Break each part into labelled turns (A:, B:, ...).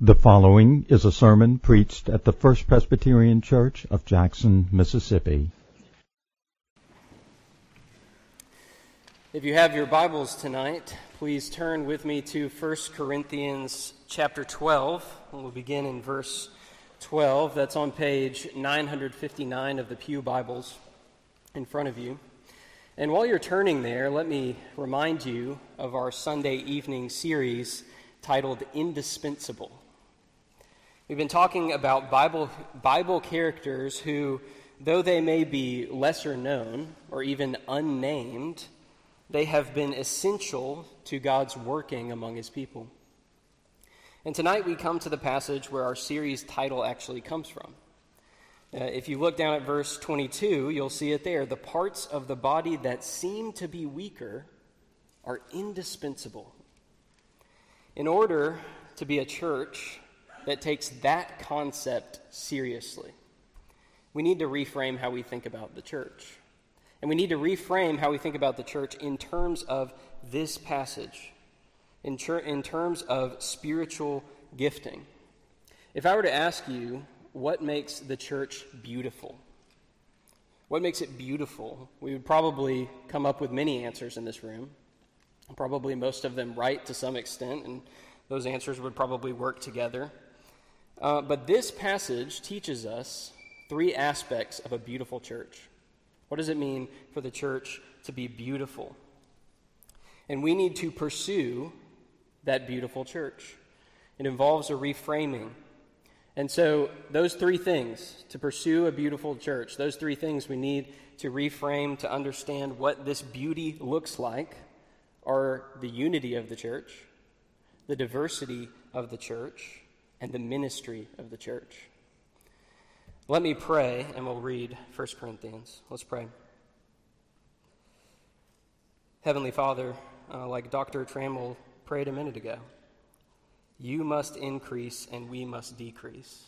A: The following is a sermon preached at the First Presbyterian Church of Jackson, Mississippi.
B: If you have your Bibles tonight, please turn with me to 1 Corinthians chapter 12. We'll begin in verse 12. That's on page 959 of the Pew Bibles in front of you. And while you're turning there, let me remind you of our Sunday evening series titled Indispensable. We've been talking about Bible, Bible characters who, though they may be lesser known or even unnamed, they have been essential to God's working among his people. And tonight we come to the passage where our series title actually comes from. Uh, if you look down at verse 22, you'll see it there. The parts of the body that seem to be weaker are indispensable. In order to be a church that takes that concept seriously. We need to reframe how we think about the church. And we need to reframe how we think about the church in terms of this passage, in, ter- in terms of spiritual gifting. If I were to ask you what makes the church beautiful, what makes it beautiful, we would probably come up with many answers in this room. Probably most of them right to some extent, and those answers would probably work together. Uh, but this passage teaches us three aspects of a beautiful church. What does it mean for the church to be beautiful? And we need to pursue that beautiful church. It involves a reframing. And so, those three things to pursue a beautiful church, those three things we need to reframe to understand what this beauty looks like are the unity of the church, the diversity of the church, and the ministry of the church. Let me pray, and we'll read 1 Corinthians. Let's pray. Heavenly Father, uh, like Dr. Trammell prayed a minute ago, you must increase and we must decrease.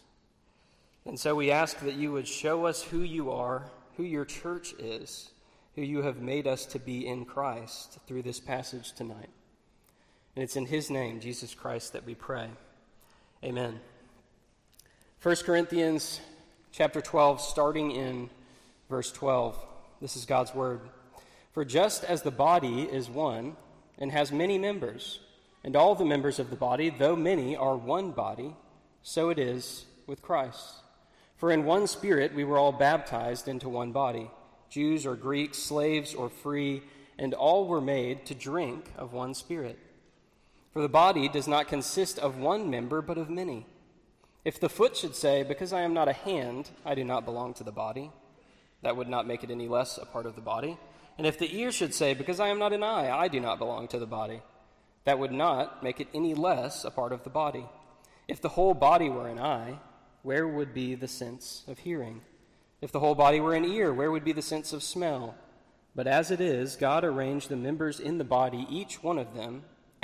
B: And so we ask that you would show us who you are, who your church is, who you have made us to be in Christ through this passage tonight. And it's in his name, Jesus Christ, that we pray. Amen. 1 Corinthians chapter 12, starting in verse 12. This is God's word. For just as the body is one and has many members, and all the members of the body, though many, are one body, so it is with Christ. For in one spirit we were all baptized into one body Jews or Greeks, slaves or free, and all were made to drink of one spirit. For the body does not consist of one member, but of many. If the foot should say, Because I am not a hand, I do not belong to the body, that would not make it any less a part of the body. And if the ear should say, Because I am not an eye, I do not belong to the body, that would not make it any less a part of the body. If the whole body were an eye, where would be the sense of hearing? If the whole body were an ear, where would be the sense of smell? But as it is, God arranged the members in the body, each one of them,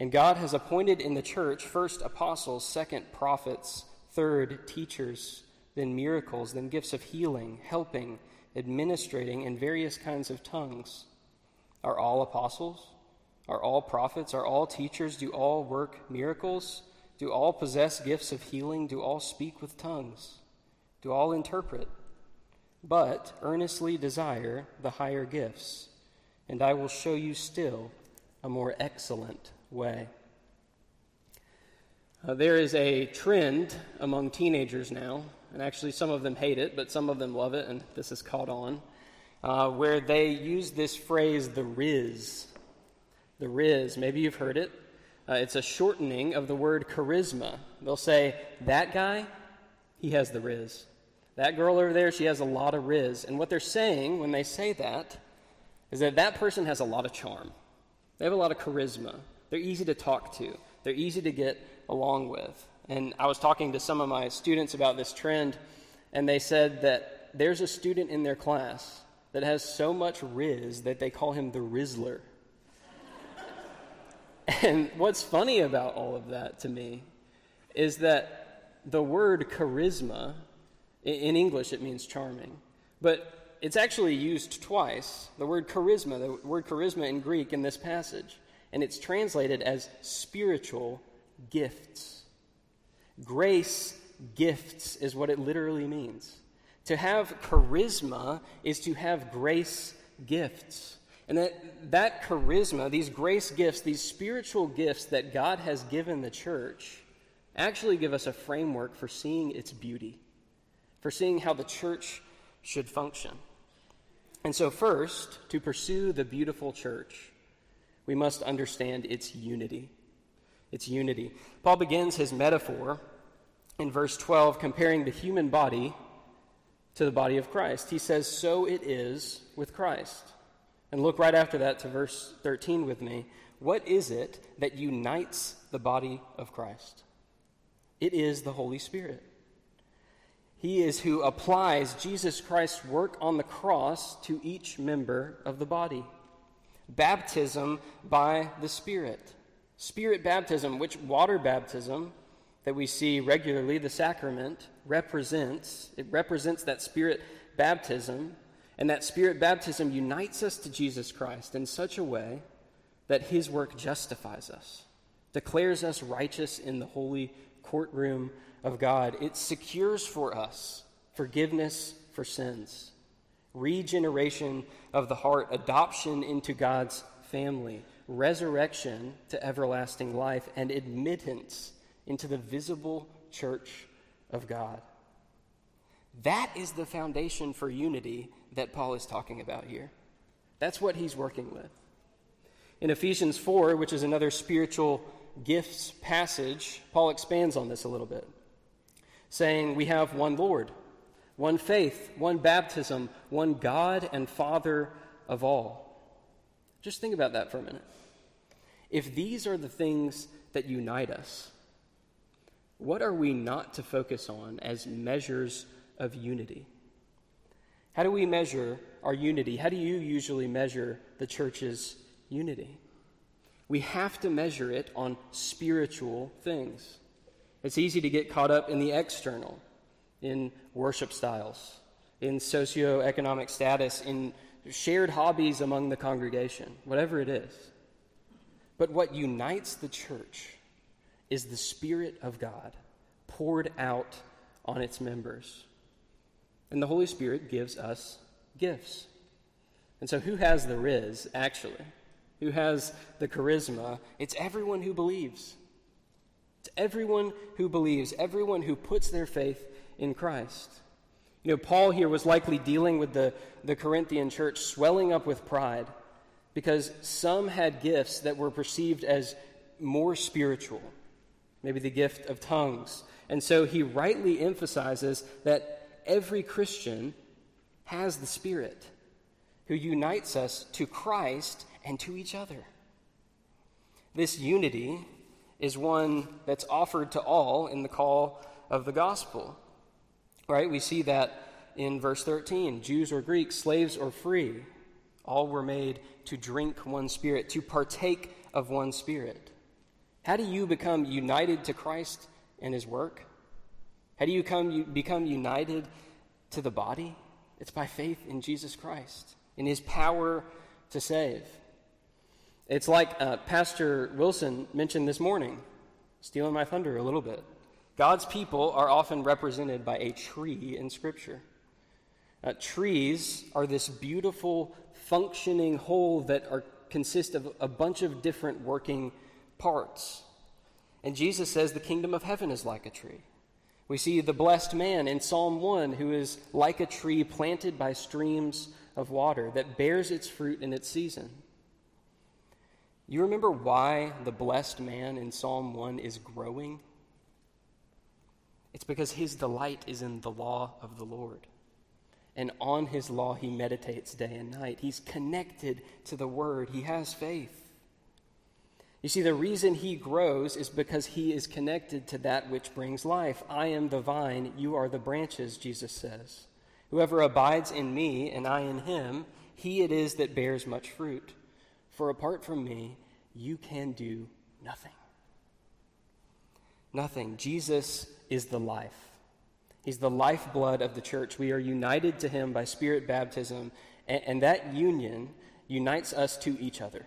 B: And God has appointed in the church first apostles, second prophets, third teachers, then miracles, then gifts of healing, helping, administrating, and various kinds of tongues. Are all apostles? Are all prophets? Are all teachers? Do all work miracles? Do all possess gifts of healing? Do all speak with tongues? Do all interpret? But earnestly desire the higher gifts, and I will show you still a more excellent way. Uh, there is a trend among teenagers now and actually some of them hate it, but some of them love it, and this has caught on, uh, where they use this phrase, the Rizz. The Rizz, maybe you've heard it. Uh, it's a shortening of the word charisma. They'll say, that guy, he has the Rizz. That girl over there, she has a lot of Rizz. And what they're saying when they say that is that that person has a lot of charm. They have a lot of charisma. They're easy to talk to, they're easy to get along with. And I was talking to some of my students about this trend, and they said that there's a student in their class that has so much Riz that they call him the Rizzler. and what's funny about all of that to me is that the word charisma, in English it means charming, but it's actually used twice. The word charisma, the word charisma in Greek in this passage, and it's translated as spiritual gifts. Grace gifts is what it literally means. To have charisma is to have grace gifts. And that, that charisma, these grace gifts, these spiritual gifts that God has given the church, actually give us a framework for seeing its beauty, for seeing how the church should function. And so, first, to pursue the beautiful church, we must understand its unity. Its unity. Paul begins his metaphor in verse 12, comparing the human body to the body of Christ. He says, So it is with Christ. And look right after that to verse 13 with me. What is it that unites the body of Christ? It is the Holy Spirit. He is who applies Jesus Christ's work on the cross to each member of the body. Baptism by the Spirit. Spirit baptism, which water baptism that we see regularly, the sacrament, represents. It represents that Spirit baptism. And that Spirit baptism unites us to Jesus Christ in such a way that His work justifies us, declares us righteous in the holy courtroom of God. It secures for us forgiveness for sins, regeneration of the heart, adoption into God's family, resurrection to everlasting life, and admittance into the visible church of God. That is the foundation for unity that Paul is talking about here. That's what he's working with. In Ephesians 4, which is another spiritual gifts passage, Paul expands on this a little bit, saying, We have one Lord, one faith, one baptism, one God and Father of all. Just think about that for a minute. If these are the things that unite us, what are we not to focus on as measures of unity? How do we measure our unity? How do you usually measure the church's unity? We have to measure it on spiritual things. It's easy to get caught up in the external, in worship styles, in socioeconomic status, in shared hobbies among the congregation, whatever it is. But what unites the church is the Spirit of God poured out on its members. And the Holy Spirit gives us gifts. And so, who has the Rizz, actually? Who has the charisma? It's everyone who believes. It's everyone who believes, everyone who puts their faith in Christ. You know, Paul here was likely dealing with the, the Corinthian church swelling up with pride because some had gifts that were perceived as more spiritual, maybe the gift of tongues. And so he rightly emphasizes that every Christian has the Spirit who unites us to Christ and to each other. This unity is one that's offered to all in the call of the gospel. Right? We see that in verse 13 Jews or Greeks, slaves or free, all were made to drink one spirit, to partake of one spirit. How do you become united to Christ and his work? How do you come, become united to the body? It's by faith in Jesus Christ, in his power to save. It's like uh, Pastor Wilson mentioned this morning, stealing my thunder a little bit. God's people are often represented by a tree in Scripture. Uh, trees are this beautiful, functioning whole that are, consist of a bunch of different working parts. And Jesus says the kingdom of heaven is like a tree. We see the blessed man in Psalm 1 who is like a tree planted by streams of water that bears its fruit in its season. You remember why the blessed man in Psalm 1 is growing? It's because his delight is in the law of the Lord. And on his law he meditates day and night. He's connected to the word, he has faith. You see, the reason he grows is because he is connected to that which brings life. I am the vine, you are the branches, Jesus says. Whoever abides in me and I in him, he it is that bears much fruit. For apart from me, you can do nothing. Nothing. Jesus is the life. He's the lifeblood of the church. We are united to him by spirit baptism, and, and that union unites us to each other.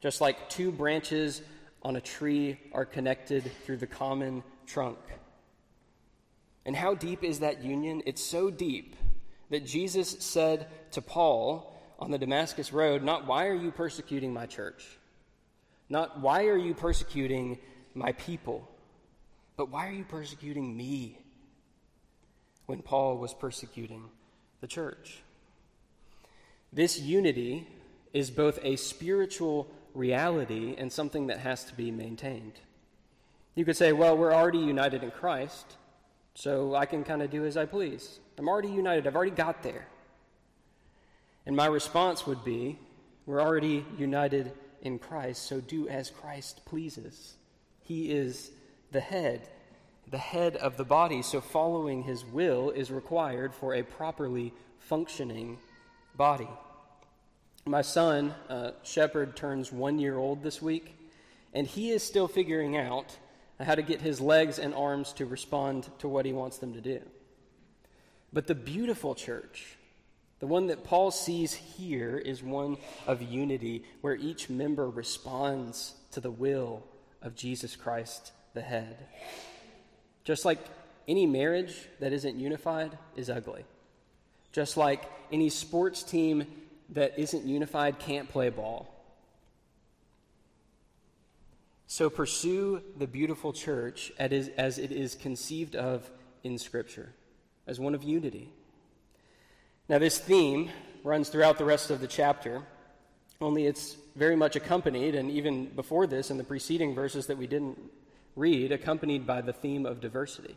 B: Just like two branches on a tree are connected through the common trunk. And how deep is that union? It's so deep that Jesus said to Paul on the Damascus Road, Not why are you persecuting my church? Not why are you persecuting my people? But why are you persecuting me? When Paul was persecuting the church. This unity is both a spiritual reality and something that has to be maintained. You could say, well, we're already united in Christ, so I can kind of do as I please. I'm already united, I've already got there. And my response would be, we're already united in Christ, so do as Christ pleases. He is the head, the head of the body, so following his will is required for a properly functioning body. My son, uh, Shepard, turns one year old this week, and he is still figuring out how to get his legs and arms to respond to what he wants them to do. But the beautiful church, the one that Paul sees here is one of unity, where each member responds to the will of Jesus Christ, the head. Just like any marriage that isn't unified is ugly. Just like any sports team that isn't unified can't play ball. So pursue the beautiful church as it is conceived of in Scripture, as one of unity. Now, this theme runs throughout the rest of the chapter, only it's very much accompanied, and even before this, in the preceding verses that we didn't read, accompanied by the theme of diversity.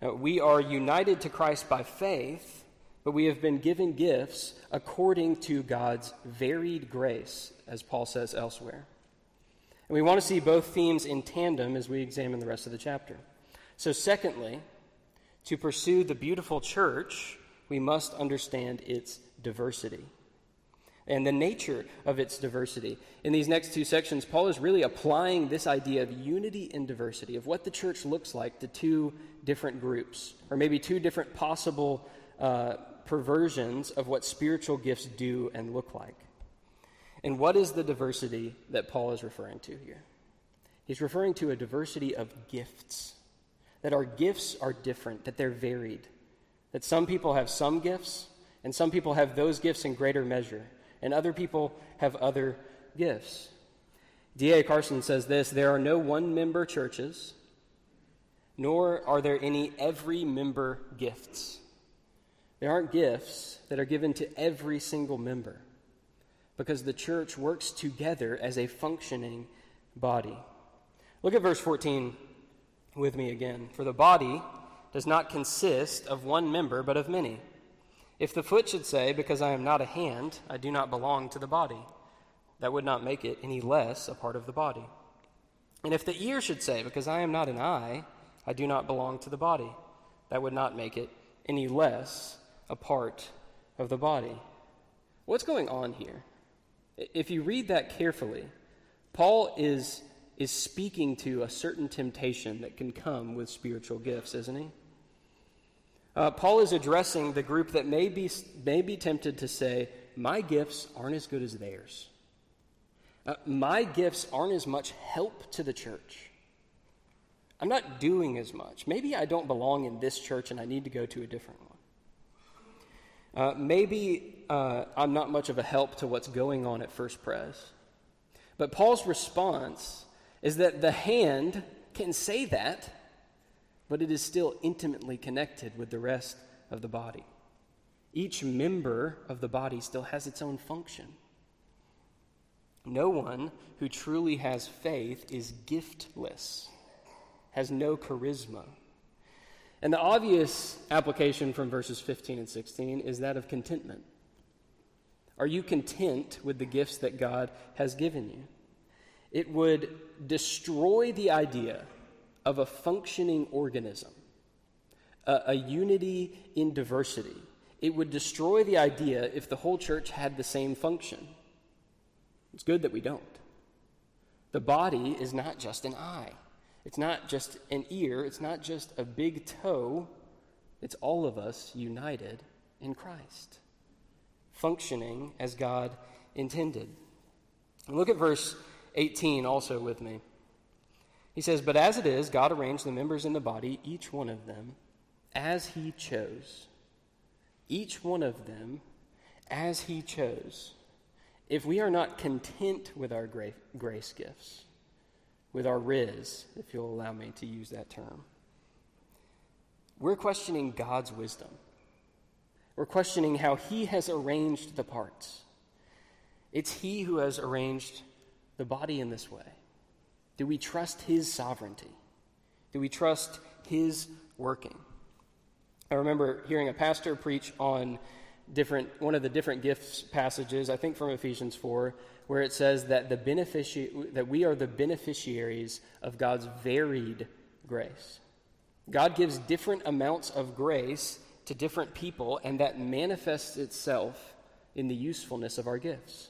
B: Now, we are united to Christ by faith, but we have been given gifts according to God's varied grace, as Paul says elsewhere. And we want to see both themes in tandem as we examine the rest of the chapter. So, secondly, to pursue the beautiful church, we must understand its diversity and the nature of its diversity. In these next two sections, Paul is really applying this idea of unity and diversity, of what the church looks like to two different groups, or maybe two different possible uh, perversions of what spiritual gifts do and look like. And what is the diversity that Paul is referring to here? He's referring to a diversity of gifts, that our gifts are different, that they're varied. That some people have some gifts, and some people have those gifts in greater measure, and other people have other gifts. D.A. Carson says this There are no one member churches, nor are there any every member gifts. There aren't gifts that are given to every single member because the church works together as a functioning body. Look at verse 14 with me again. For the body does not consist of one member, but of many. If the foot should say, Because I am not a hand, I do not belong to the body, that would not make it any less a part of the body. And if the ear should say, Because I am not an eye, I do not belong to the body, that would not make it any less a part of the body. What's going on here? If you read that carefully, Paul is, is speaking to a certain temptation that can come with spiritual gifts, isn't he? Uh, Paul is addressing the group that may be, may be tempted to say, My gifts aren't as good as theirs. Uh, my gifts aren't as much help to the church. I'm not doing as much. Maybe I don't belong in this church and I need to go to a different one. Uh, maybe uh, I'm not much of a help to what's going on at First Pres. But Paul's response is that the hand can say that but it is still intimately connected with the rest of the body. Each member of the body still has its own function. No one who truly has faith is giftless, has no charisma. And the obvious application from verses 15 and 16 is that of contentment. Are you content with the gifts that God has given you? It would destroy the idea of a functioning organism, a, a, unity in diversity. It would destroy the idea if the whole church had the same function. It's good that we don't. The body is not just an eye, it's not just an ear, it's not just a big toe. It's all of us united in Christ, functioning as God intended. And look at verse 18 also with me. He says, But as it is, God arranged the members in the body, each one of them, as he chose. Each one of them as he chose. If we are not content with our grace gifts, with our rizz, if you'll allow me to use that term, we're questioning God's wisdom. We're questioning how He has arranged the parts. It's He who has arranged the body in this way. Do we trust His sovereignty? Do we trust His working? I remember hearing a pastor preach on different one of the different gifts passages, I think from Ephesians 4, where it says that the benefici- that we are the beneficiaries of God's varied grace. God gives different amounts of grace to different people, and that manifests itself in the usefulness of our gifts.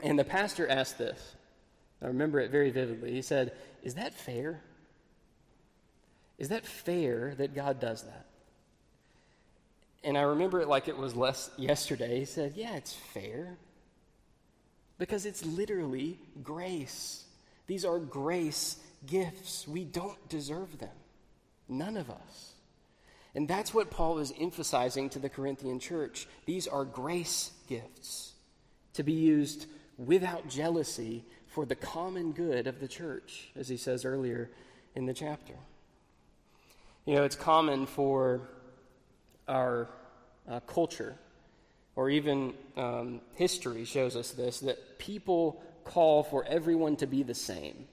B: And the pastor asked this. I remember it very vividly. He said, Is that fair? Is that fair that God does that? And I remember it like it was less yesterday. He said, Yeah, it's fair. Because it's literally grace. These are grace gifts. We don't deserve them. None of us. And that's what Paul is emphasizing to the Corinthian church. These are grace gifts to be used without jealousy for the common good of the church, as he says earlier in the chapter. You know, it's common for our uh, culture or even um, history shows us this that people call for everyone to be the same.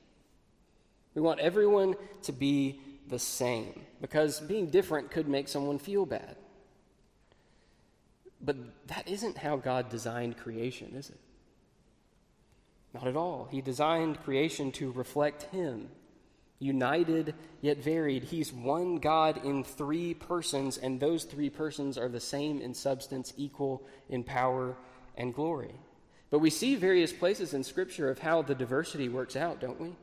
B: We want everyone to be the same because being different could make someone feel bad. But that isn't how God designed creation, is it? Not at all. He designed creation to reflect Him united yet varied. He's one God in three persons, and those three persons are the same in substance, equal in power and glory. But we see various places in Scripture of how the diversity works out, don't we?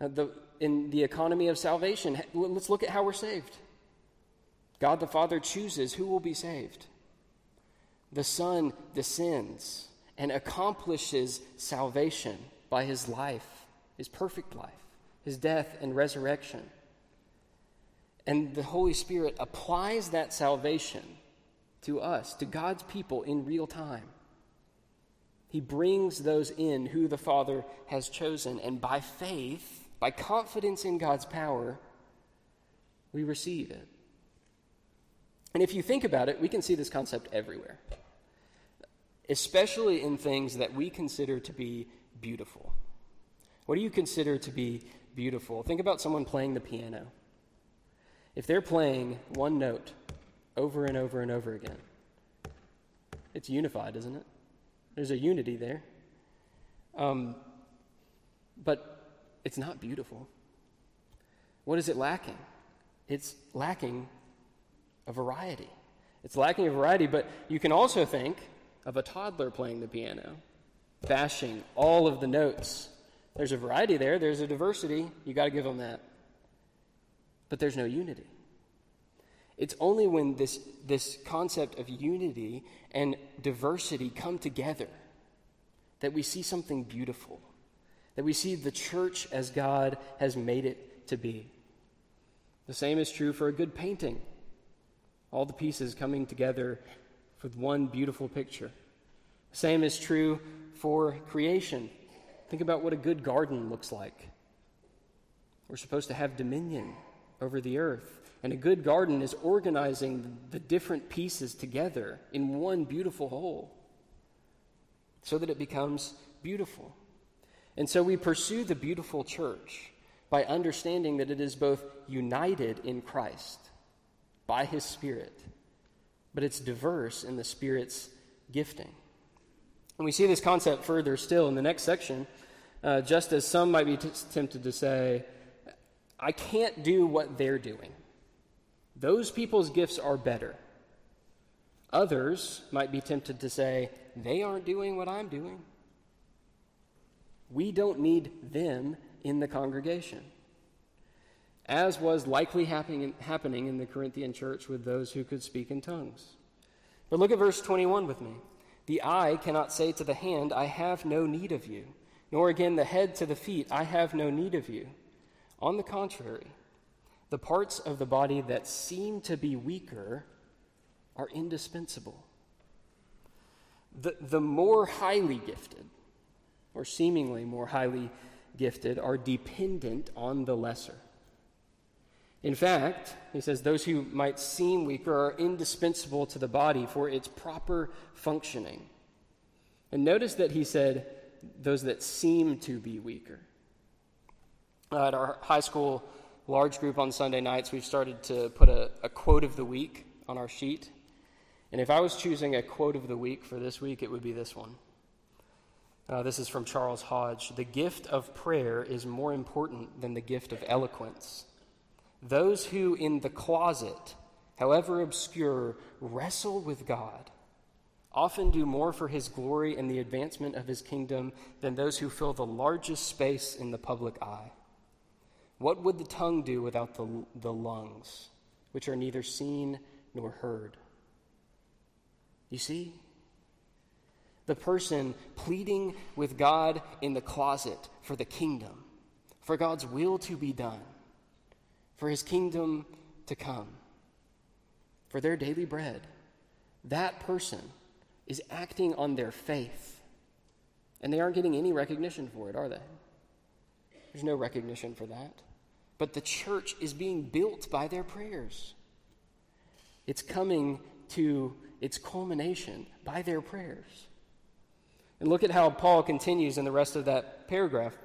B: Uh, the, in the economy of salvation, let's look at how we're saved. God the Father chooses who will be saved. The Son descends and accomplishes salvation by his life, his perfect life his death and resurrection. And the Holy Spirit applies that salvation to us, to God's people in real time. He brings those in who the Father has chosen, and by faith, by confidence in God's power, we receive it. And if you think about it, we can see this concept everywhere, especially in things that we consider to be beautiful. What do you consider to be beautiful. Think about someone playing the piano. If they're playing one note over and over and over again, it's unified, isn't it? There's a unity there. Um, but it's not beautiful. What is it lacking? It's lacking a variety. It's lacking a variety, but you can also think of a toddler playing the piano, bashing all of the notes there's a variety there, there's a diversity. You got to give them that. But there's no unity. It's only when this, this concept of unity and diversity come together that we see something beautiful, that we see the church as God has made it to be. The same is true for a good painting. All the pieces coming together for one beautiful picture. Same is true for creation. Think about what a good garden looks like. We're supposed to have dominion over the earth. And a good garden is organizing the different pieces together in one beautiful whole so that it becomes beautiful. And so we pursue the beautiful church by understanding that it is both united in Christ by his Spirit, but it's diverse in the Spirit's gifting. And we see this concept further still in the next section, uh, just as some might be t- tempted to say, I can't do what they're doing. Those people's gifts are better. Others might be tempted to say, they aren't doing what I'm doing. We don't need them in the congregation, as was likely happening, happening in the Corinthian church with those who could speak in tongues. But look at verse 21 with me. The eye cannot say to the hand, I have no need of you, nor again the head to the feet, I have no need of you. On the contrary, the parts of the body that seem to be weaker are indispensable. The, the more highly gifted, or seemingly more highly gifted, are dependent on the lesser. In fact, he says, those who might seem weaker are indispensable to the body for its proper functioning. And notice that he said, those that seem to be weaker. Uh, at our high school large group on Sunday nights, we've started to put a, a quote of the week on our sheet. And if I was choosing a quote of the week for this week, it would be this one. Uh, this is from Charles Hodge. The gift of prayer is more important than the gift of eloquence. Those who in the closet, however obscure, wrestle with God often do more for his glory and the advancement of his kingdom than those who fill the largest space in the public eye. What would the tongue do without the, the lungs, which are neither seen nor heard? You see? The person pleading with God in the closet for the kingdom, for God's will to be done for his kingdom to come, for their daily bread, that person is acting on their faith. And they aren't getting any recognition for it, are they? There's no recognition for that. But the church is being built by their prayers. It's coming to its culmination by their prayers. And look at how Paul continues in the rest of that paragraph.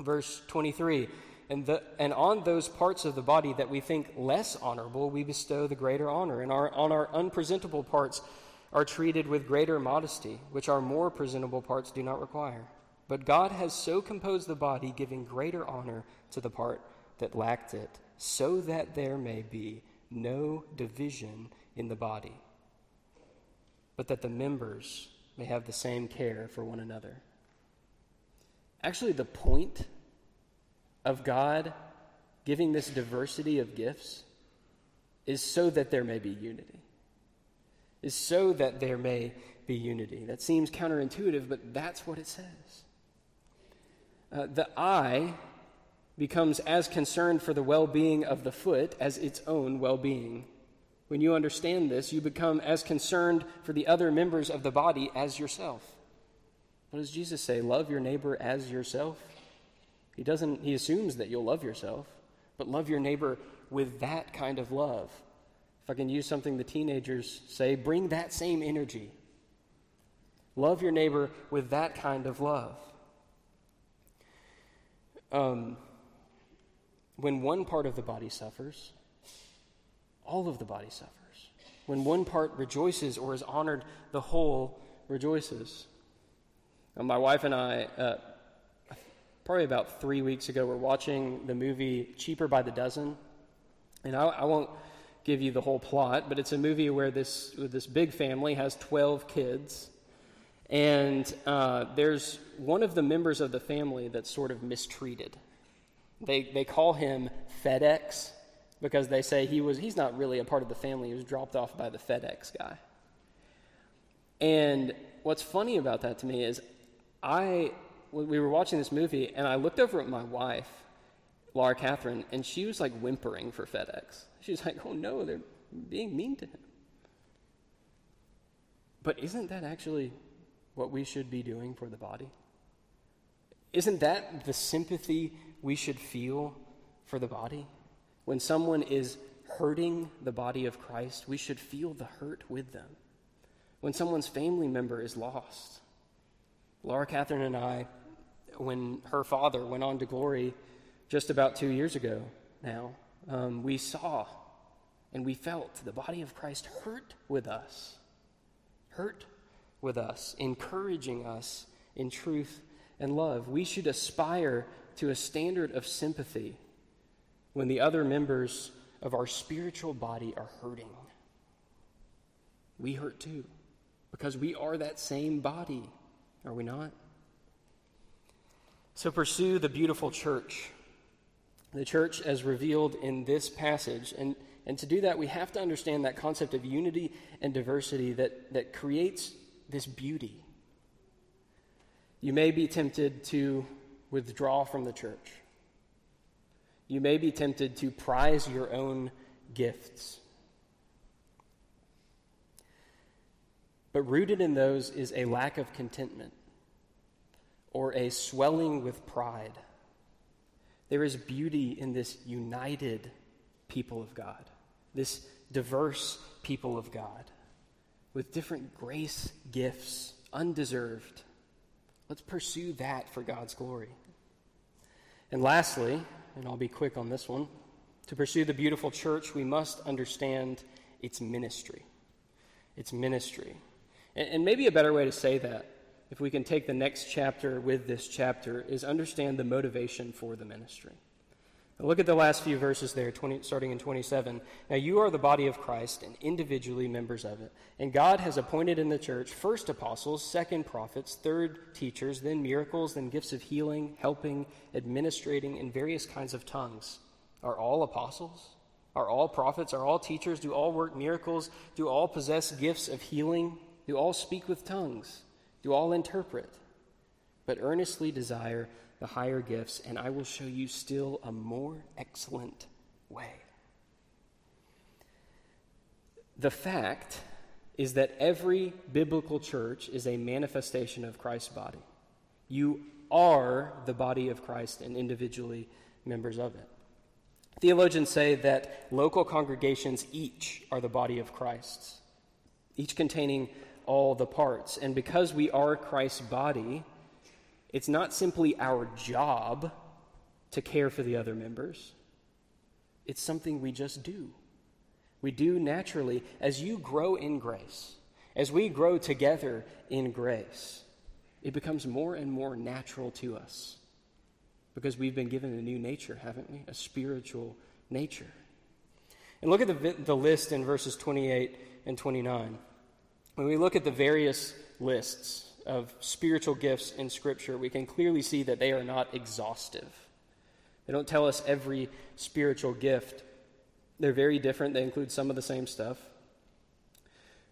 B: Verse 23 and, the, and on those parts of the body that we think less honorable, we bestow the greater honor. And our, on our unpresentable parts are treated with greater modesty, which our more presentable parts do not require. But God has so composed the body, giving greater honor to the part that lacked it, so that there may be no division in the body, but that the members may have the same care for one another. Actually, the point of God giving this diversity of gifts is so that there may be unity. Is so that there may be unity. That seems counterintuitive, but that's what it says. Uh, the eye becomes as concerned for the well being of the foot as its own well being. When you understand this, you become as concerned for the other members of the body as yourself. What does Jesus say? Love your neighbor as yourself. He doesn't he assumes that you'll love yourself, but love your neighbor with that kind of love. If I can use something the teenagers say, bring that same energy. Love your neighbor with that kind of love. Um, when one part of the body suffers, all of the body suffers. When one part rejoices or is honored, the whole rejoices. Now, my wife and I, uh, probably about three weeks ago, we're watching the movie Cheaper by the Dozen. And I, I won't give you the whole plot, but it's a movie where this, this big family has 12 kids. And uh, there's one of the members of the family that's sort of mistreated. They, they call him FedEx because they say he was, he's not really a part of the family. He was dropped off by the FedEx guy. And what's funny about that to me is I we were watching this movie, and I looked over at my wife, Laura Catherine, and she was like whimpering for FedEx. She was like, oh no, they're being mean to him. But isn't that actually what we should be doing for the body? Isn't that the sympathy we should feel for the body? When someone is hurting the body of Christ, we should feel the hurt with them. When someone's family member is lost, Laura Catherine and I, when her father went on to glory just about two years ago now, um, we saw and we felt the body of Christ hurt with us, hurt with us, encouraging us in truth and love. We should aspire to a standard of sympathy when the other members of our spiritual body are hurting. We hurt too, because we are that same body, are we not? So pursue the beautiful church, the church as revealed in this passage. And, and to do that, we have to understand that concept of unity and diversity that, that creates this beauty. You may be tempted to withdraw from the church. You may be tempted to prize your own gifts. But rooted in those is a lack of contentment or a swelling with pride. There is beauty in this united people of God, this diverse people of God, with different grace gifts, undeserved. Let's pursue that for God's glory. And lastly, and I'll be quick on this one, to pursue the beautiful church, we must understand its ministry. Its ministry. And, maybe a better way to say that, if we can take the next chapter with this chapter, is understand the motivation for the ministry. Look at the last few verses there, 20, starting in 27. Now, you are the body of Christ and individually members of it. And God has appointed in the church first apostles, second prophets, third teachers, then miracles, then gifts of healing, helping, administrating, and various kinds of tongues. Are all apostles? Are all prophets? Are all teachers? Do all work miracles? Do all possess gifts of healing? Do all speak with tongues? Do all interpret? But earnestly desire the higher gifts, and I will show you still a more excellent way. The fact is that every biblical church is a manifestation of Christ's body. You are the body of Christ and individually members of it. Theologians say that local congregations each are the body of Christ, each containing all the parts. And because we are Christ's body, it's not simply our job to care for the other members, it's something we just do. We do naturally as you grow in grace, as we grow together in grace. It becomes more and more natural to us because we've been given a new nature, haven't we? A spiritual nature. And look at the, the list in verses 28 and 29. When we look at the various lists, of spiritual gifts in Scripture, we can clearly see that they are not exhaustive. They don't tell us every spiritual gift. They're very different, they include some of the same stuff.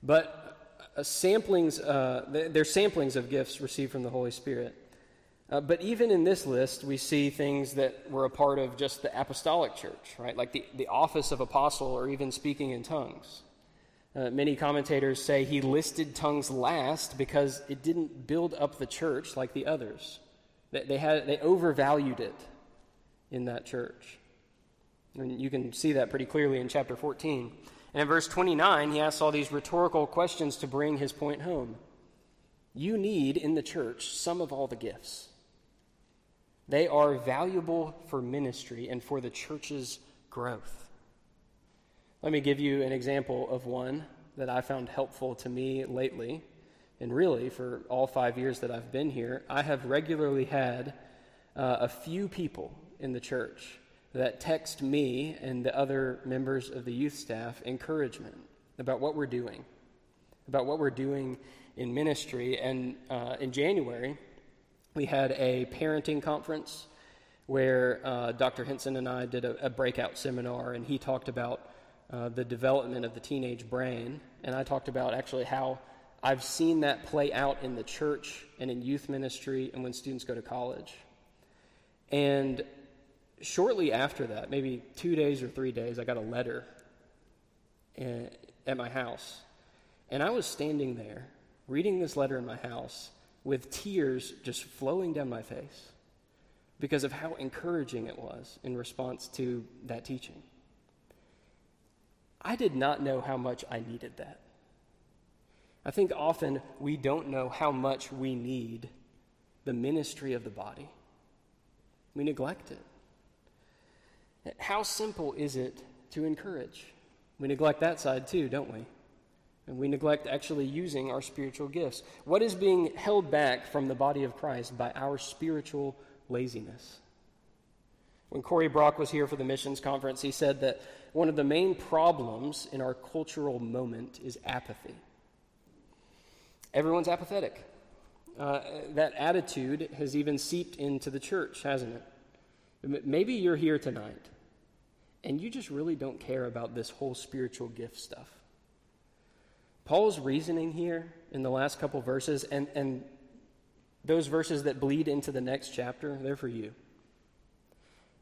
B: But uh, samplings, uh, they're samplings of gifts received from the Holy Spirit. Uh, but even in this list, we see things that were a part of just the apostolic church, right? Like the, the office of apostle or even speaking in tongues. Uh, many commentators say he listed tongues last because it didn't build up the church like the others. They, they, had, they overvalued it in that church. And you can see that pretty clearly in chapter 14. And in verse 29, he asks all these rhetorical questions to bring his point home. You need in the church some of all the gifts. They are valuable for ministry and for the church's growth. Let me give you an example of one that I found helpful to me lately. And really, for all five years that I've been here, I have regularly had uh, a few people in the church that text me and the other members of the youth staff encouragement about what we're doing, about what we're doing in ministry. And uh, in January, we had a parenting conference where uh, Dr. Henson and I did a, a breakout seminar, and he talked about uh, the development of the teenage brain. And I talked about actually how I've seen that play out in the church and in youth ministry and when students go to college. And shortly after that, maybe two days or three days, I got a letter uh, at my house. And I was standing there reading this letter in my house with tears just flowing down my face because of how encouraging it was in response to that teaching. I did not know how much I needed that. I think often we don't know how much we need the ministry of the body. We neglect it. How simple is it to encourage? We neglect that side too, don't we? And we neglect actually using our spiritual gifts. What is being held back from the body of Christ by our spiritual laziness? When Cory Brock was here for the missions conference, he said that one of the main problems in our cultural moment is apathy. Everyone's apathetic. Uh, that attitude has even seeped into the church, hasn't it? Maybe you're here tonight and you just really don't care about this whole spiritual gift stuff. Paul's reasoning here in the last couple verses, and, and those verses that bleed into the next chapter, they're for you.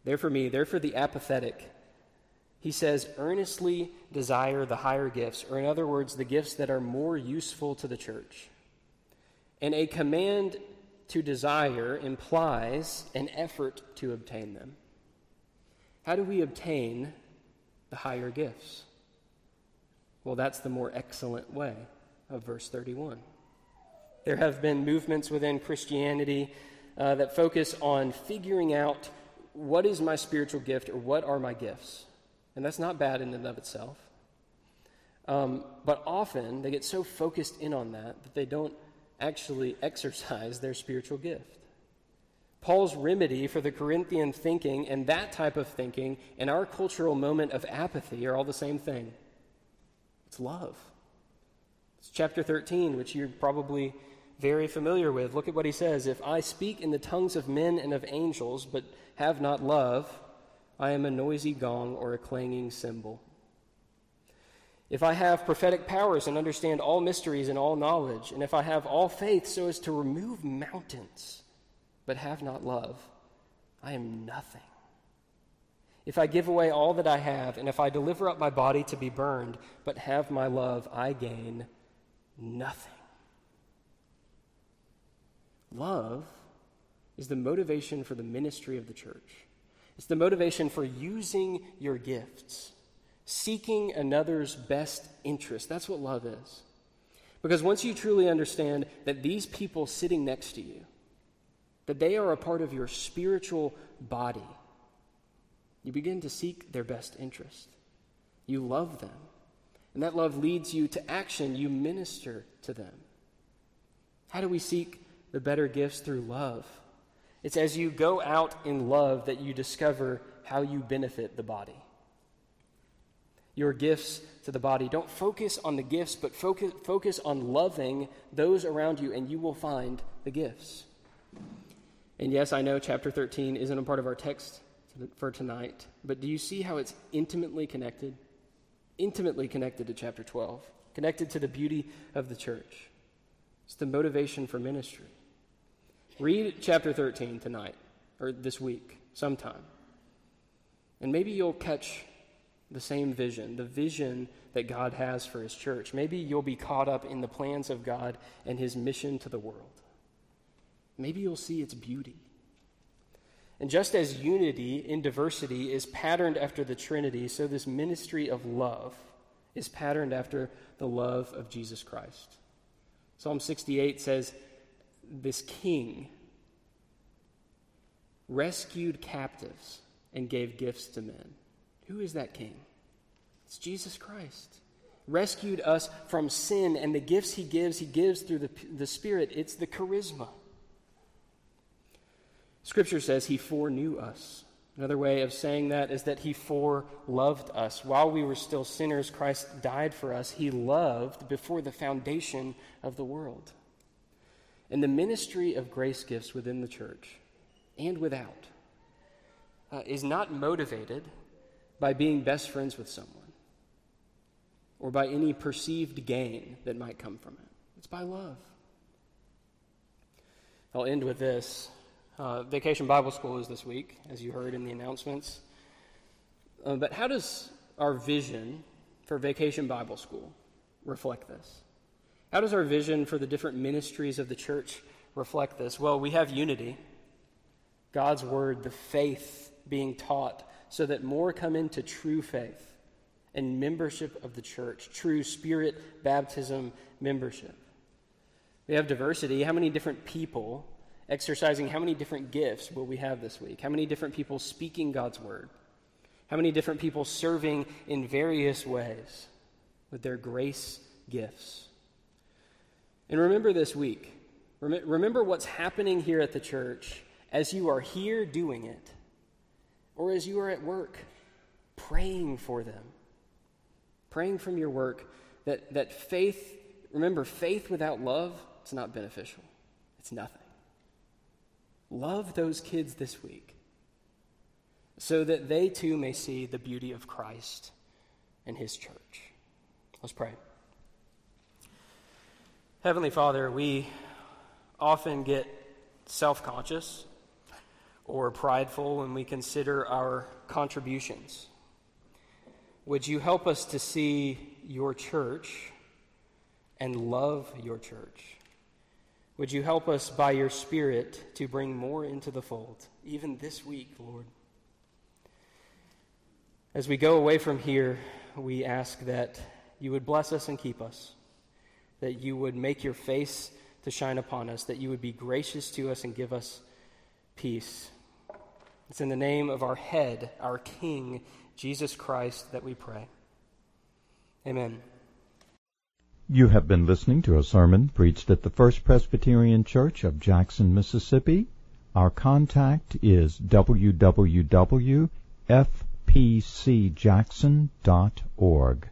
B: They're for me. They're for the apathetic. He says, earnestly desire the higher gifts, or in other words, the gifts that are more useful to the church. And a command to desire implies an effort to obtain them. How do we obtain the higher gifts? Well, that's the more excellent way of verse 31. There have been movements within Christianity uh, that focus on figuring out what is my spiritual gift or what are my gifts. And that's not bad in and of itself. Um, but often they get so focused in on that that they don't actually exercise their spiritual gift. Paul's remedy for the Corinthian thinking and that type of thinking and our cultural moment of apathy are all the same thing it's love. It's chapter 13, which you're probably very familiar with. Look at what he says If I speak in the tongues of men and of angels, but have not love, I am a noisy gong or a clanging cymbal. If I have prophetic powers and understand all mysteries and all knowledge, and if I have all faith so as to remove mountains, but have not love, I am nothing. If I give away all that I have, and if I deliver up my body to be burned, but have my love, I gain nothing. Love is the motivation for the ministry of the church. It's the motivation for using your gifts, seeking another's best interest. That's what love is. Because once you truly understand that these people sitting next to you, that they are a part of your spiritual body. You begin to seek their best interest. You love them. And that love leads you to action. You minister to them. How do we seek the better gifts through love? It's as you go out in love that you discover how you benefit the body. Your gifts to the body. Don't focus on the gifts, but focus, focus on loving those around you, and you will find the gifts. And yes, I know chapter 13 isn't a part of our text for tonight, but do you see how it's intimately connected? Intimately connected to chapter 12, connected to the beauty of the church. It's the motivation for ministry. Read chapter 13 tonight, or this week, sometime. And maybe you'll catch the same vision, the vision that God has for his church. Maybe you'll be caught up in the plans of God and his mission to the world maybe you'll see its beauty. And just as unity in diversity is patterned after the Trinity, so this ministry of love is patterned after the love of Jesus Christ. Psalm 68 says, This king rescued captives and gave gifts to men. Who is that king? It's Jesus Christ. Rescued us from sin, and the gifts he gives, he gives through the, the Spirit. It's the charisma. Scripture says he foreknew us. Another way of saying that is that he foreloved us. While we were still sinners, Christ died for us. He loved before the foundation of the world. And the ministry of grace gifts within the church and without uh, is not motivated by being best friends with someone or by any perceived gain that might come from it. It's by love. I'll end with this. Uh, Vacation Bible School is this week, as you heard in the announcements. Uh, but how does our vision for Vacation Bible School reflect this? How does our vision for the different ministries of the church reflect this? Well, we have unity, God's Word, the faith being taught, so that more come into true faith and membership of the church, true spirit baptism membership. We have diversity. How many different people exercising how many different gifts will we have this week? How many different people speaking God's word? How many different people serving in various ways with their grace gifts? And remember this week, remember what's happening here at the church as you are here doing it, or as you are at work praying for them, praying from your work that, that faith, remember, faith without love, it's not beneficial. It's nothing. Love those kids this week so that they too may see the beauty of Christ and his church. Let's pray. Heavenly Father, we often get self conscious or prideful when we consider our contributions. Would you help us to see your church and love your church? Would you help us by your Spirit to bring more into the fold, even this week, Lord? As we go away from here, we ask that you would bless us and keep us, that you would make your face to shine upon us, that you would be gracious to us and give us peace. It's in the name of our head, our King, Jesus Christ, that we pray. Amen.
A: You have been listening to a sermon preached at the First Presbyterian Church of Jackson, Mississippi. Our contact is www.fpcjackson.org.